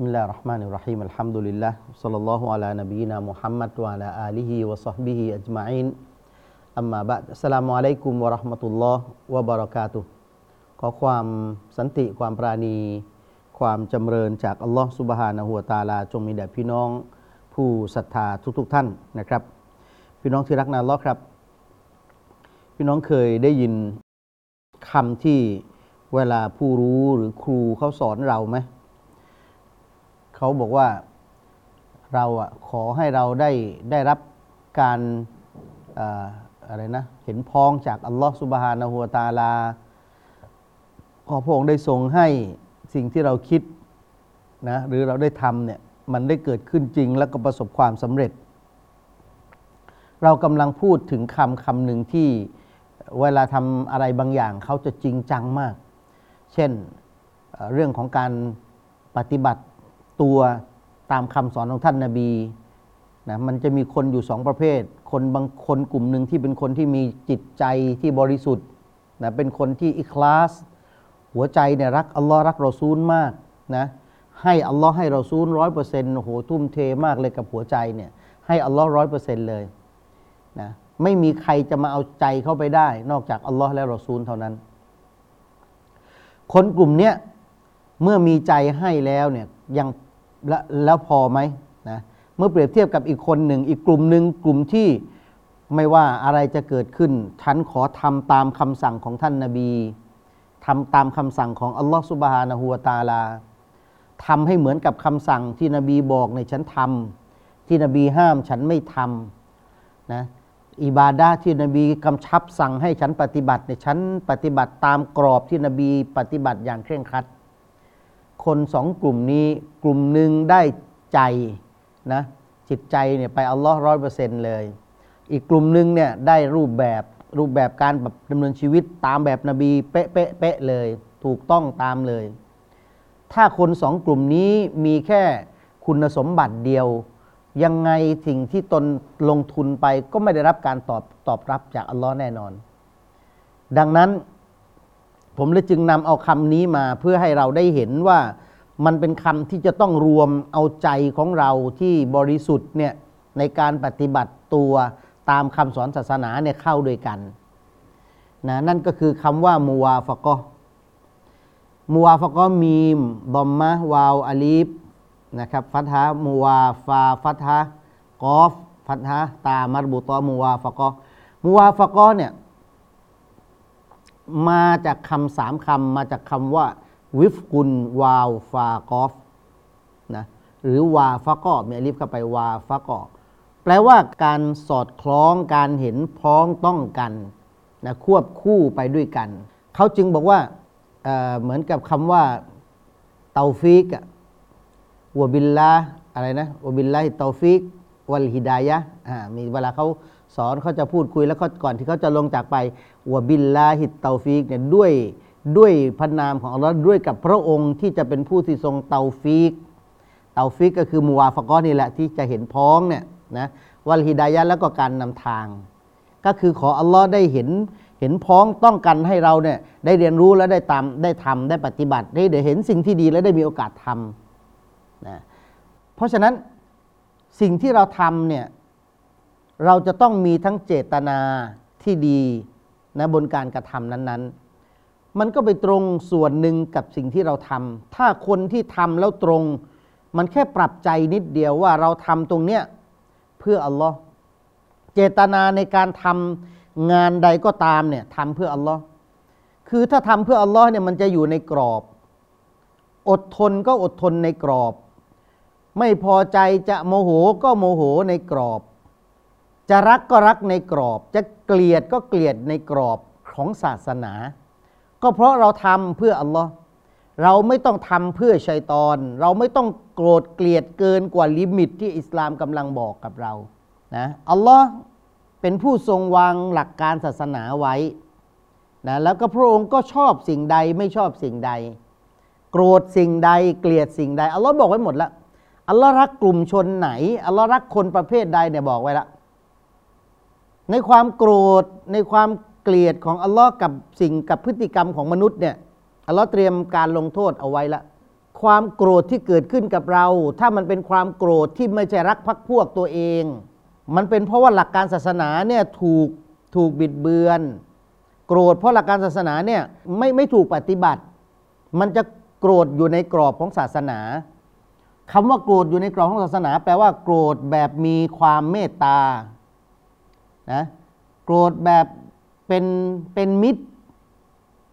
بسم الله الرحمن الرحيم الحمد لله صلى الله على نبينا محمد وعلى آله وصحبه أجمعين أما بعد السلام عليكم ورحمة الله وبركاته ขอความสันติความปราณี ความจำเริญจากอัลลอฮ์สุบฮานะฮูวะตะอาลา จงมีแด่พี่น้องผู้ศรัทธาทุกๆท่านนะครับ พี่น้องที่รักนาอัลลอฮ์ครับ พี่น้องเคยได้ยินคำที่เวลาผู้รู้หรือครูเขาสอนเราไหม เขาบอกว่าเราอะขอให้เราได้ได้รับการอะไรนะเห็นพ้องจากอัลลอฮ์สุบฮานะฮูวตาลา ขอพระองค์ได้ทรงให้สิ่งที่เราคิดนะหรือเราได้ทำเนี่ยมันได้เกิดขึ้นจริงแล้วก็ประสบความสำเร็จ เรากำลังพูดถึงคำคำหนึ่งที่เวลาทำอะไรบางอย่างเขาจะจริงจังมาก เช่นเรื่องของการปฏิบัติ ตัวตามคำสอนของท่านนาบีนะมันจะมีคนอยู่สองประเภท คนบางคนกลุ่มหนึ่งที่เป็นคนที่มีจิตใจที่บริสุทธิ์นะเป็นคนที่อิคลาส หัวใจเนี่ยรักอัลลอฮ์รักรอซูลมากนะให้อัลลอฮ์ให้รอซูลร้อยเปอร์เซ็นต์โอ้โหทุ่มเทมากเลยกับหัวใจเนี่ยให้อัลลอฮ์ร้อยเปอร์เซ็นต์เลยนะไม่มีใครจะมาเอาใจเข้าไปได้ นอกจากอัลลอฮ์และรอซูลเท่านั้น คนกลุ่มเนี้ย เมื่อมีใจให้แล้วเนี่ยยังแล,แล้วพอไหมนะเมื่อเปรียบเทียบกับอีกคนหนึ่ง อีกกลุ่มหนึ่งกลุ่มที่ไม่ว่าอะไรจะเกิดขึ้น ฉันขอทำตามคำสั่งของท่านนาบีทำตามคำสั่งของอัลลอฮฺสุบฮานะฮูวตาลาทำให้เหมือนกับคำสั่งที่นบีบอกในฉันทำที่นบีห้ามฉันไม่ทำนะอิบาดาที่นบีกำชับสั่งให้ฉันปฏิบัติเนี่ยฉันปฏิบัติตามกรอบที่นบีปฏิบัติอย่างเคร่งครัด คนสองกลุ่มนี้กลุ่มหนึ่งได้ใจนะจิตใจเนี่ยไปอัลลอฮ์ร้อยเปอร์เซ็นต์เลย อีกกลุ่มหนึ่งเนี่ยได้รูปแบบรูปแบบการแบบดำเนินชีวิตตามแบบนบีเป๊ะเป๊ะเป๊ะเลย ถูกต้องตามเลย ถ้าคนสองกลุ่มนี้มีแค่คุณสมบัติเดียว ยังไงสิ่งที่ตนลงทุนไปก็ไม่ได้รับการตอบตอบรับจากอัลลอฮ์แน่นอน ดังนั้น ผมเลยจึงนำเอาคำนี้มาเพื่อให้เราได้เห็นว่ามันเป็นคำที่จะต้องรวมเอาใจของเราที่บริสุทธิ์เนี่ยในการปฏิบัติตัวตามคำสอนศาสนาเนี่ยเข้าด้วยกันนะนั่นก็คือคำว่ามูวาฟะกอมูวาฟะกอมีมบอมมะวาวอาลีฟนะครับฟัตฮะมูวาฟาฟัตฮะกอฟฟัตฮะตามัรบุตอมูวาฟะกอมูวาฟะกอเนี่ย มาจากคำสามคำมาจากคำว่า วิฟกุลวาวฟากอฟนะหรือวาฟะกอมีอลิฟเข้าไปวาฟะกอแปลว่าการสอดคล้องการเห็นพ้องต้องกันนะควบคู่ไปด้วยกัน เขาจึงบอกว่าเหมือนกับคำว่าเตาฟิก وبالله อะไรนะ وبالله التوفيق والهداية มีเวลาเขา สอนเขาจะพูดคุยแล้วก็ก่อนที่เขาจะลงจากไปوبالله التوفيق เนี่ยด้วยด้วยพระนามของอัลลอฮ์ด้วยกับพระองค์ที่จะเป็นผู้ที่ทรงเตาฟิกเตาฟิกก็คือมูวาฟะกอนี่แหละที่จะเห็นพ้องเนี่ยนะวัลฮิดายะแล้วก็การนำทาง ก็คือขออัลลอฮ์ได้เห็นเห็นพ้องต้องกันให้เราเนี่ยได้เรียนรู้และได้ตามได้ทำได้ปฏิบัติได้เห็นสิ่งที่ดีและได้มีโอกาสทำนะเพราะฉะนั้นสิ่งที่เราทำเนี่ย เราจะต้องมีทั้งเจตนาที่ดีนะบนการกระทำนั้น ๆ มันก็ไปตรงส่วนหนึ่งกับสิ่งที่เราทำถ้าคนที่ทำแล้วตรง มันแค่ปรับใจนิดเดียวว่าเราทำตรงเนี้ยเพื่ออัลลอฮ์เจตนาในการทำงานใดก็ตามเนี่ยทำเพื่ออัลลอฮ์คือถ้าทำเพื่ออัลลอฮ์เนี่ยมันจะอยู่ในกรอบ อดทนก็อดทนในกรอบ ไม่พอใจจะโมโหก็โมโหในกรอบ จะรักก็รักในกรอบ จะเกลียดก็เกลียดในกรอบของศาสนา ก็เพราะเราทำเพื่ออัลลอฮ์เราไม่ต้องทำเพื่อชัยตอน เราไม่ต้องโกรธเกลียดเกินกว่าลิมิตที่อิสลามกำลังบอกกับเรานะอัลลอฮ์เป็นผู้ทรงวางหลักการศาสนาไว้นะแล้วก็พระองค์ก็ชอบสิ่งใดไม่ชอบสิ่งใด โกรธสิ่งใดเกลียดสิ่งใดอัลลอฮ์บอกไว้หมดแล้วอัลลอฮ์รักกลุ่มชนไหนอัลลอฮ์รักคนประเภทใดเนี่ยบอกไว้แล้ว ในความโกรธในความเกลียดของอัลลอฮ์กับสิ่งกับพฤติกรรมของมนุษย์เนี่ยอัลลอฮ์เตรียมการลงโทษเอาไว้ละ ความโกรธที่เกิดขึ้นกับเรา ถ้ามันเป็นความโกรธที่ไม่ใช่รักพักพวกตัวเอง มันเป็นเพราะว่าหลักการศาสนาเนี่ยถูกถูกบิดเบือน โกรธเพราะหลักการศาสนาเนี่ยไม่ไม่ถูกปฏิบัติ มันจะโกรธอยู่ในกรอบของศาสนาคำว่าโกรธอยู่ในกรอบของศาสนา แปลว่าโกรธแบบมีความเมตตา นะโกรธแบบเป็นเป็นมิตร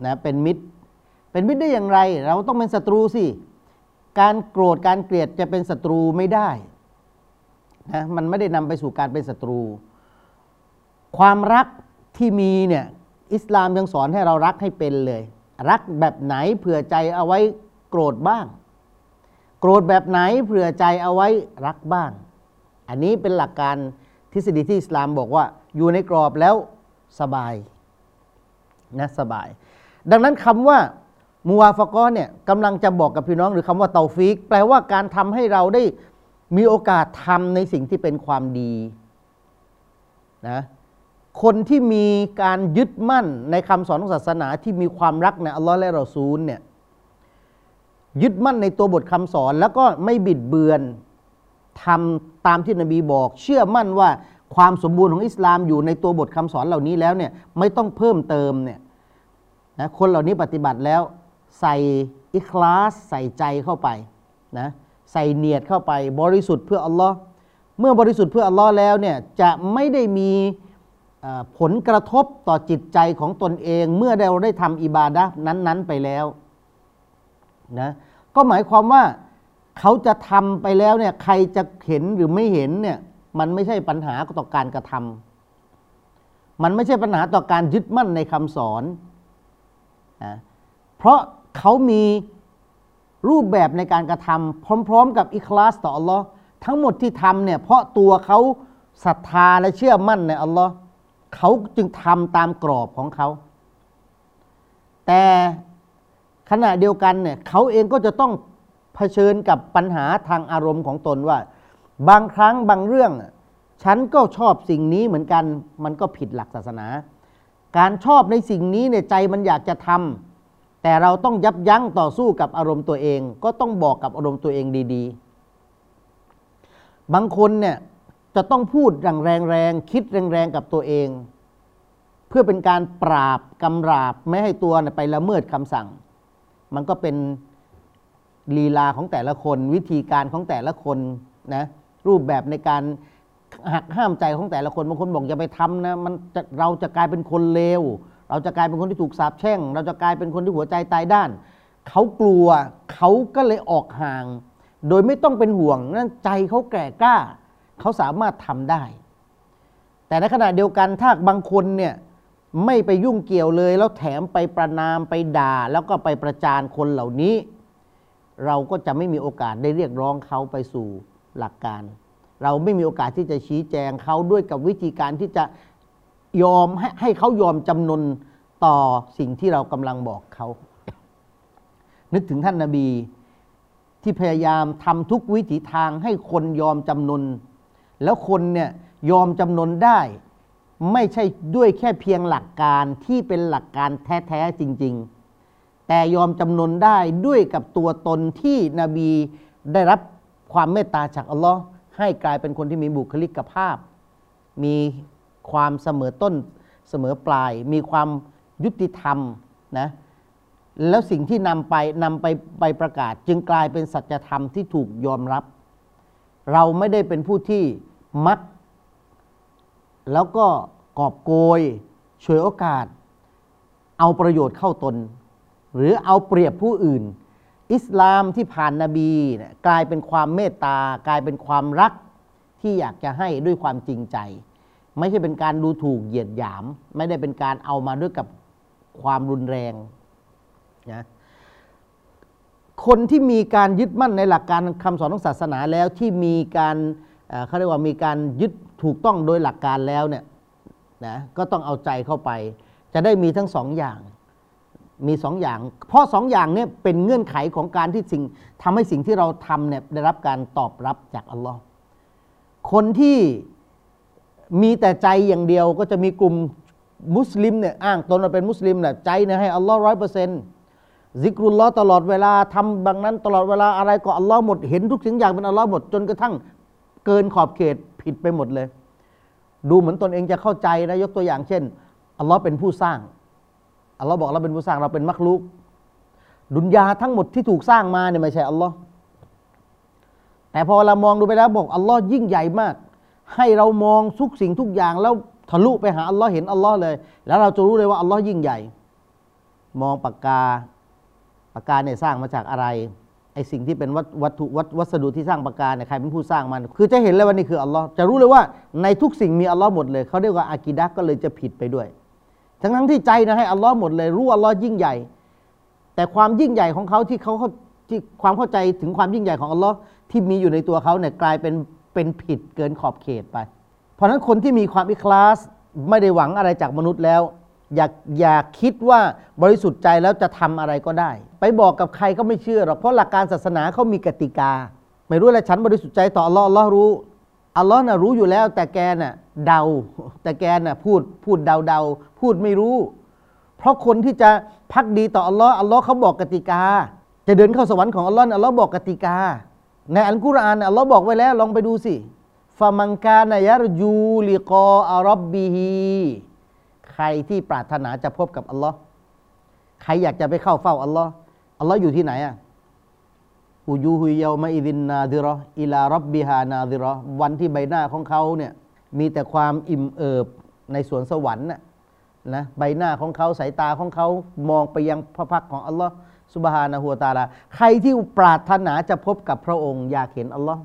นะเป็นมิตร เป็นมิตรได้อย่างไร เราต้องเป็นศัตรูสิ การโกรธการเกลียดจะเป็นศัตรูไม่ได้นะมันไม่ได้นำไปสู่การเป็นศัตรู ความรักที่มีเนี่ยอิสลามยังสอนให้เรารักให้เป็นเลย รักแบบไหนเผื่อใจเอาไว้โกรธบ้าง โกรธแบบไหนเผื่อใจเอาไว้รักบ้าง อันนี้เป็นหลักการ ทฤษฎีที่อิสลามบอกว่าอยู่ในกรอบแล้วสบายนะสบาย ดังนั้นคำว่ามูวาฟกอเนี่ยกำลังจะบอกกับพี่น้องหรือคำว่าเตาฟิก แปลว่าการทำให้เราได้มีโอกาสทำในสิ่งที่เป็นความดีนะคนที่มีการยึดมั่นในคำสอนของศาสนาที่มีความรักในอัลลอฮ์และรอซูลเนี่ยยึดมั่นในตัวบทคำสอนแล้วก็ไม่บิดเบือน ทำตามที่นบีบอก เชื่อมั่นว่าความสมบูรณ์ของอิสลามอยู่ในตัวบทคำสอนเหล่านี้แล้วเนี่ยไม่ต้องเพิ่มเติมเนี่ยนะคนเหล่านี้ปฏิบัติแล้วใส่อิคลาสใส่ใจเข้าไปนะใส่เนียดเข้าไปบริสุทธิ์เพื่ออัลลอฮ์เมื่อบริสุทธิ์เพื่ออัลลอฮ์แล้วเนี่ยจะไม่ได้มีผลกระทบต่อจิตใจของตนเอง เมื่อเราได้ทำอิบาดะนั้น ๆ ไปแล้วนะก็หมายความว่า เขาจะทำไปแล้วเนี่ย ใครจะเห็นหรือไม่เห็นเนี่ย มันไม่ใช่ปัญหาต่อการกระทำมันไม่ใช่ปัญหาต่อการยึดมั่นในคำสอนนะเพราะเขามีรูปแบบในการกระทำพร้อม ๆ กับอิคลาสต่ออัลลอฮ์ทั้งหมดที่ทำเนี่ยเพราะตัวเขาศรัทธาและเชื่อมั่นในอัลลอฮ์เขาจึงทำตามกรอบของเขา แต่ขณะเดียวกันเนี่ยเขาเองก็จะต้อง เผชิญกับปัญหาทางอารมณ์ของตนว่า บางครั้งบางเรื่อง ฉันก็ชอบสิ่งนี้เหมือนกัน มันก็ผิดหลักศาสนา การชอบในสิ่งนี้เนี่ยใจมันอยากจะทำแต่เราต้องยับยั้งต่อสู้กับอารมณ์ตัวเอง ก็ต้องบอกกับอารมณ์ตัวเองดีๆ บางคนเนี่ยจะต้องพูดอย่างแรงๆคิดแรงๆกับตัวเอง เพื่อเป็นการปราบกำราบไม่ให้ตัวไปละเมิดคำสั่ง มันก็เป็น ลีลาของแต่ละคน วิธีการของแต่ละคนนะรูปแบบในการหักห้ามใจของแต่ละคนบางคนบอกอย่าไปทำนะมันจะเราจะกลายเป็นคนเลวเราจะกลายเป็นคนที่ถูกสาปแช่ง เราจะกลายเป็นคนที่หัวใจตายด้าน เขากลัวเขาก็เลยออกห่าง โดยไม่ต้องเป็นห่วงนั่นใจเขาแก่กล้า เขาสามารถทำได้ แต่ในขณะเดียวกันถ้าบางคนเนี่ยไม่ไปยุ่งเกี่ยวเลย แล้วแถมไปประนามไปด่า แล้วก็ไปประจานคนเหล่านี้ เราก็จะไม่มีโอกาสได้เรียกร้องเขาไปสู่หลักการ เราไม่มีโอกาสที่จะชี้แจงเขาด้วยกับวิธีการที่จะยอมให้ให้เขายอมจำนนต่อสิ่งที่เรากำลังบอกเขา นึกถึงท่านนาบีที่พยายามทำทุกวิถีทางให้คนยอมจำนน แล้วคนเนี่ยยอมจำนนได้ ไม่ใช่ด้วยแค่เพียงหลักการที่เป็นหลักการแท้ ๆ จริง ๆ แต่ยอมจำนนได้ด้วยกับตัวตนที่นบีได้รับความเมตตาจากอัลลอฮ์ให้กลายเป็นคนที่มีบุคลิกภาพ มีความเสมอต้นเสมอปลาย มีความยุติธรรมนะแล้วสิ่งที่นำไปนำไปไปประกาศ จึงกลายเป็นสัจธรรมที่ถูกยอมรับ เราไม่ได้เป็นผู้ที่มัก แล้วก็กอบโกย ช่วยโอกาส เอาประโยชน์เข้าตน หรือเอาเปรียบผู้อื่น อิสลามที่ผ่านนาบีกลายเป็นความเมตตากลายเป็นความรักที่อยากจะให้ด้วยความจริงใจ ไม่ใช่เป็นการดูถูกเหยียดหยาม ไม่ได้เป็นการเอามาด้วยกับความรุนแรงนะคนที่มีการยึดมั่นในหลักการคำสอนของศาสนาแล้วที่มีการเขาเรียกว่ามีการยึดถูกต้องโดยหลักการแล้วเนี่ยนะก็ต้องเอาใจเข้าไป จะได้มีทั้งสองอย่าง มีสองอย่าง เพราะสองอย่างเนี่ยเป็นเงื่อนไขของการที่สิ่งทำให้สิ่งที่เราทำเนี่ยได้รับการตอบรับจากอัลลอฮ์คนที่มีแต่ใจอย่างเดียวก็จะมีกลุ่มมุสลิมเนี่ยอ้างตนว่าเป็นมุสลิมเนี่ยใจเนี่ยให้อัลลอฮ์ร้อยเปอร์เซ็นต์ذكر الله ตลอดเวลาทำบางนั้นตลอดเวลาอะไรก็อัลลอฮ์หมดเห็นทุกสิ่งอย่างเป็นอัลลอฮ์หมดจนกระทั่งเกินขอบเขตผิดไปหมดเลย ดูเหมือนตนเองจะเข้าใจนะยกตัวอย่างเช่นอัลลอฮ์เป็นผู้สร้าง อัลลอฮ์บอกเราเป็นผู้สร้างเราเป็นمخلوق ดุนยาทั้งหมดที่ถูกสร้างมาเนี่ยไม่ใช่อัลลอฮ์แต่พอเรามองดูไปแล้วบอกอัลลอฮ์ยิ่งใหญ่มาก ให้เรามองทุกสิ่งทุกอย่างแล้วทะลุไปหาอัลลอฮ์เห็นอัลลอฮ์เลย แล้วเราจะรู้เลยว่าอัลลอฮ์ยิ่งใหญ่ มองปากกาปากกาเนี่ยสร้างมาจากอะไรไอสิ่งที่เป็นวัตถุวัตวัสดุที่สร้างปากกาเนี่ยใครเป็นผู้สร้างมัน คือจะเห็นเลยว่านี่คืออัลลอฮ์จะรู้เลยว่าในทุกสิ่งมีอัลลอฮ์หมดเลยเขาเรียกว่าอากีดะห์ก็เลยจะผิดไปด้วย ทั้งทั้งที่ใจนะให้อัลลอฮ์หมดเลยรู้อัลลอฮ์ยิ่งใหญ่ แต่ความยิ่งใหญ่ของเขาที่เขาที่ความเข้าใจถึงความยิ่งใหญ่ของอัลลอฮ์ที่มีอยู่ในตัวเขาเนี่ยกลายเป็นเป็นผิดเกินขอบเขตไป เพราะฉะนั้นคนที่มีความอิคลาสไม่ได้หวังอะไรจากมนุษย์แล้ว อย่าอย่าคิดว่าบริสุทธิ์ใจแล้วจะทำอะไรก็ได้ ไปบอกกับใครก็ไม่เชื่อหรอกเพราะหลักการศาสนาเขามีกติกา ไม่รู้อะไรฉันบริสุทธิ์ใจต่ออัลลอฮ์อัลลอฮ์รู้อัลลอฮ์น่ะรู้อยู่แล้วแต่แกน่ะเดา แต่แกน่ะพูดพูดเดาเดา พูดไม่รู้ เพราะคนที่จะภักดีต่ออัลลอฮ์อัลลอฮ์เขาบอกกติกา จะเดินเข้าสวรรค์ของอัลลอฮ์อัลลอฮ์บอกกติกา ในอัลกุรอานอัลลอฮ์บอกไว้แล้วลองไปดูสิفمن كان يرجو لقاء ربه ใครที่ปรารถนาจะพบกับอัลลอฮ์ใครอยากจะไปเข้าเฝ้าอัลลอฮ์อัลลอฮ์อยู่ที่ไหนอะوجوه يومئذ ناضرة إلى ربها ناظرةวันที่ใบหน้าของเขาเนี่ยมีแต่ความอิ่มเอิบในสวนสวรรค์น่ะ นะใบหน้าของเขาสายตาของเขามองไปยังพระพักของอัลลอฮ์สุบฮานะฮูวะตาลา ใครที่ปรารถนาจะพบกับพระองค์ อยากเห็นอัลลอฮ์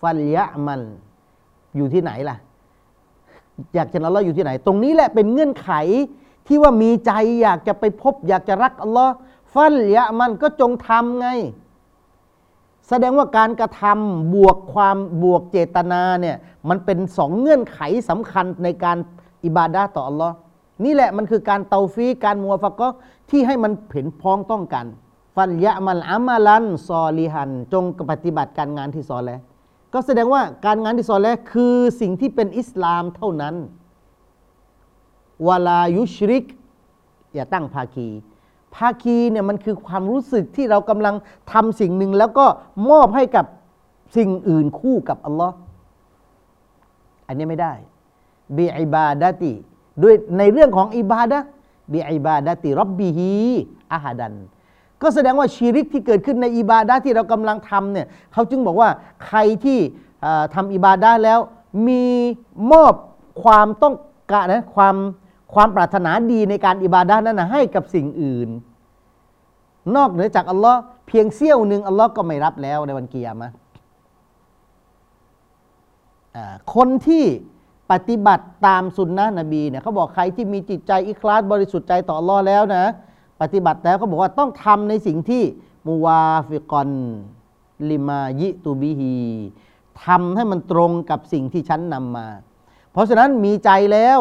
ฟัลยะมันอยู่ที่ไหนล่ะ อยากเห็นอัลลอฮ์อยู่ที่ไหน ตรงนี้แหละเป็นเงื่อนไขที่ว่ามีใจอยากจะไปพบ อยากจะรักอัลลอฮ์ฟัลยะมันก็จงทำไง แสดงว่าการกระทำบวกความบวกเจตนาเนี่ยมันเป็นสองเงื่อนไขสำคัญในการ อิบาดาต่ออัลลอฮ์นี่แหละมันคือการเตาฟีการมัวฟักก็ที่ให้มันเห็นพ้องต้องกัน ฟันยะมันอามาลันซอลิฮัน จงปฏิบัติการงานที่ซอแลก็แสดงว่าการงานที่ซอแลคือสิ่งที่เป็นอิสลามเท่านั้นวลายุชริก อย่าตั้งภาคี ภาคีเนี่ยมันคือความรู้สึกที่เรากำลังทำสิ่งหนึ่งแล้วก็มอบให้กับสิ่งอื่นคู่กับอัลลอฮ์อันนี้ไม่ได้ บิอิบาดะติด้วยในเรื่องของอิบาดะบิอิบาดะติรับบิฮีอาฮัดัน ก็แสดงว่าชีริกที่เกิดขึ้นในอิบาดะที่เรากำลังทำเนี่ยเขาจึงบอกว่าใครที่เอ่อทำอิบาดะแล้ว มีมอบความต้องการนะความความปรารถนาดีในการอิบาดะนั้นนะให้กับสิ่งอื่น นอกเหนือจากอัลลอฮ์เพียงเสี้ยวหนึ่งอัลลอฮ์ก็ไม่รับแล้วในวันกิยามะห์อ่าคนที่ ปฏิบัติตามสุนนะนบีเนี่ยเขาบอกใครที่มีจิตใจอิคลาสบริสุทธิ์ใจต่ออัลลอฮ์แล้วนะ ปฏิบัติแล้วเขาบอกว่าต้องทำในสิ่งที่موافقا لما جئت بهทำให้มันตรงกับสิ่งที่ฉันนำมา เพราะฉะนั้นมีใจแล้ว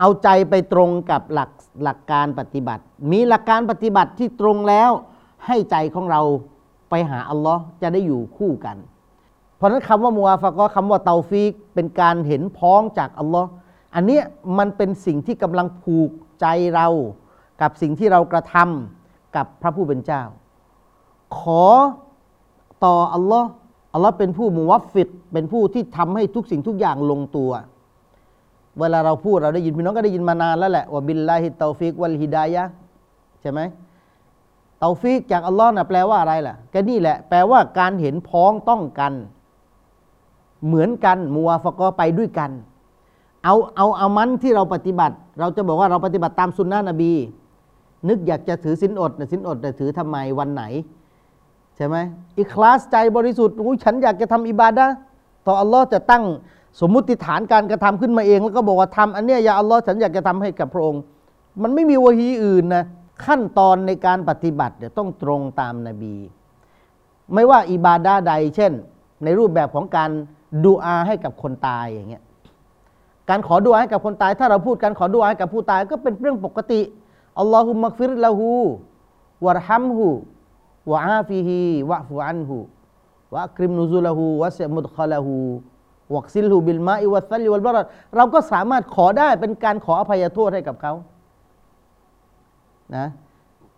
เอาใจไปตรงกับหลักหลักการปฏิบัติ มีหลักการปฏิบัติที่ตรงแล้ว ให้ใจของเราไปหาอัลลอฮ์จะได้อยู่คู่กัน ราะฉะนั้นคำว่ามัวฟะก็คำว่าเตาฟีกเป็นการเห็นพ้องจากอัลลอฮ์อันเนี้ยมันเป็นสิ่งที่กำลังผูกใจเรา กับสิ่งที่เรากระทำกับพระผู้เป็นเจ้า ขอต่ออัลลอฮ์อัลลอฮ์เป็นผู้موفق เป็นผู้ที่ทำให้ทุกสิ่งทุกอย่างลงตัว เวลาเราพูดเราได้ยินพี่น้องก็ได้ยินมานานแล้วแหละว่าبالله التوفيق والهداية ใช่ไหมเตาฟิกจากอัลลอฮ์นะแปลว่าอะไรล่ะก็นี่แหละ แปลว่าการเห็นพ้องต้องกัน เหมือนกันموافقة ไปด้วยกัน เอาเอาเอามันที่เราปฏิบัติ เราจะบอกว่าเราปฏิบัติตามสุนนะนบี นึกอยากจะถือสินอดนะสินอดแต่ถือทำไมวันไหน ใช่ไหมอีคลาสใจบริสุทธิ์อุ้ยฉันอยากจะทำอิบาดะต่ออัลลอฮ์จะตั้งสมมุติฐานการกระทำขึ้นมาเอง แล้วก็บอกว่าทำอันเนี้ยอย่าอัลลอฮ์ฉันอยากจะทำให้กับพระองค์ มันไม่มีวะฮีอื่นนะขั้นตอนในการปฏิบัติเนี่ยต้องตรงตามนาบี ไม่ว่าอิบาดาใด เช่น ในรูปแบบของการ ดูอาให้กับคนตายอย่างเงี้ยการขอดูอาให้กับคนตาย ถ้าเราพูดการขอดูอาให้กับผู้ตาย ก็เป็นเรื่องปกติاللهم اغفر له وارحمه وعافه واعف عنه وأكرم نزله ووسع مدخله واغسله بالماء والثلج والبردเราก็สามารถขอได้เป็นการขออภัยโทษให้กับเขานะ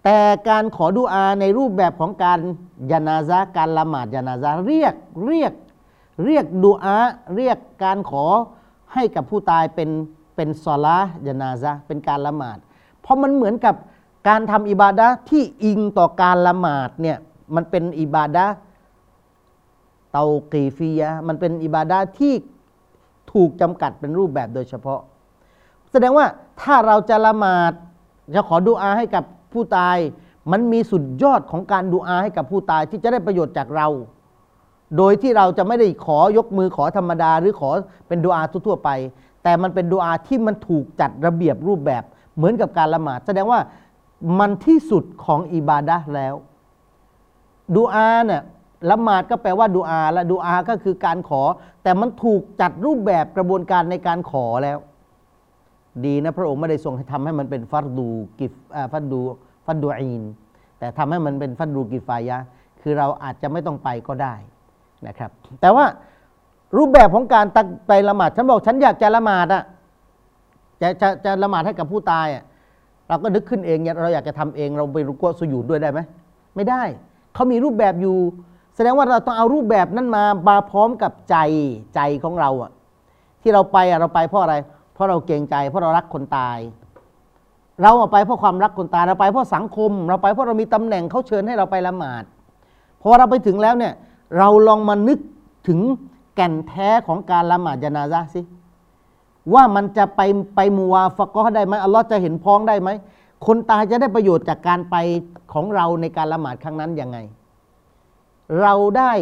แต่การขอดุอาในรูปแบบของการยานาซะห์การละหมาดยานาซะห์เรียกเรียก เรียกดุอาเรียกการขอให้กับผู้ตายเป็นเป็นซอลาห์ยานาซะเป็นการละหมาด เพราะมันเหมือนกับการทำอิบาดะที่อิงต่อการละหมาดเนี่ยมันเป็นอิบาดะเตากีฟียะมันเป็นอิบาดะที่ถูกจำกัดเป็นรูปแบบโดยเฉพาะ แสดงว่าถ้าเราจะละหมาดจะขอดุอาให้กับผู้ตาย มันมีสุดยอดของการดุอาให้กับผู้ตายที่จะได้ประโยชน์จากเรา โดยที่เราจะไม่ได้ขอยกมือขอธรรมดา หรือขอเป็นดุอาทั่วไป แต่มันเป็นดุอาที่มันถูกจัดระเบียบรูปแบบเหมือนกับการละหมาด แสดงว่ามันที่สุดของอิบาดะแล้วดูอาเนี่ยละหมาดก็แปลว่าดูอาและดูอาก็คือการขอ แต่มันถูกจัดรูปแบบกระบวนการในการขอแล้ว ดีนะพระองค์ไม่ได้ทรงให้ทำให้มันเป็นฟัดดูกิฟฟัดดูฟัดดูอีนแต่ทำให้มันเป็นฟัดดูกิฟายะคือเราอาจจะไม่ต้องไปก็ได้ นะครับ แต่ว่ารูปแบบของการตักไปละหมาด ฉันบอกฉันอยากจะละหมาดอะจะจะจะละหมาดให้กับผู้ตายอะเราก็นึกขึ้นเองเนี่ยเราอยากจะทำเองเราไปรุกวสุญูดด้วยได้ไหมไม่ได้ เขามีรูปแบบอยู่ แสดงว่าเราต้องเอารูปแบบนั้นมามาพร้อมกับใจใจของเราอะที่เราไปอะเราไปเพราะอะไร เพราะเราเกรงใจ เพราะเรารักคนตาย เราเอาไปเพราะความรักคนตายเราไปเพราะสังคม เราไปเพราะเรามีตำแหน่งเขาเชิญให้เราไปละหมาดพอเราไปถึงแล้วเนี่ย เราลองมานึกถึงแก่นแท้ของการละหมาดจนาซะห์สิ ว่ามันจะไปไปมูวฟะกอได้ไหมอัลลอฮ์จะเห็นพ้องได้ไหม คนตายจะได้ประโยชน์จากการไปของเราในการละหมาดครั้งนั้นยังไง เราได้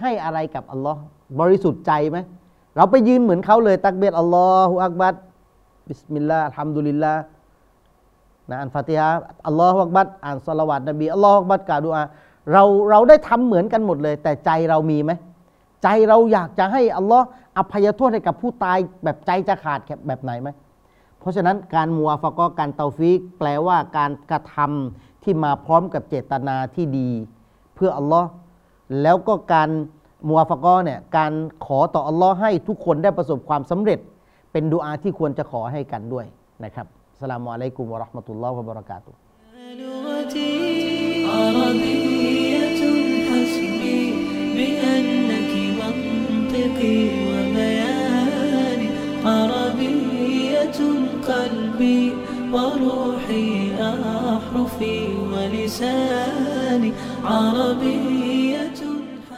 ให้อะไรกับอัลลอฮ์บริสุทธิ์ใจไหม เราไปยืนเหมือนเขาเลย ตักเบียดอัลลอฮฺอักบัดบิสมิลลาห์ฮัมดุลิลลาห์นะอันฟาติฮะอัลลอฮฺอักบัดอ่านสลาวาตนบีอัลลอฮฺอักบัดกล่าวดุอา เราเราได้ทำเหมือนกันหมดเลย แต่ใจเรามีไหมใจเราอยากจะให้อัลลอฮ์อภัยโทษให้กับผู้ตายแบบใจจะขาดแบบไหนไหมเพราะฉะนั้นการ موافقة การ توفيق แปลว่าการกระทำที่มาพร้อมกับเจตนาที่ดี เพื่ออัลลอฮ์แล้วก็การมัวฟะกอเนี่ยการขอต่ออัลลอฮ์ให้ทุกคนได้ประสบความสำเร็จ เป็นดุอาที่ควรจะขอให้กันด้วยนะครับสลามุอะลัยกุมวะราะห์มะตุลลอฮ์วะบะเราะกาตุฮ์ منطقي وبياني عربية قلبي وروحي أحرفي ولساني عربية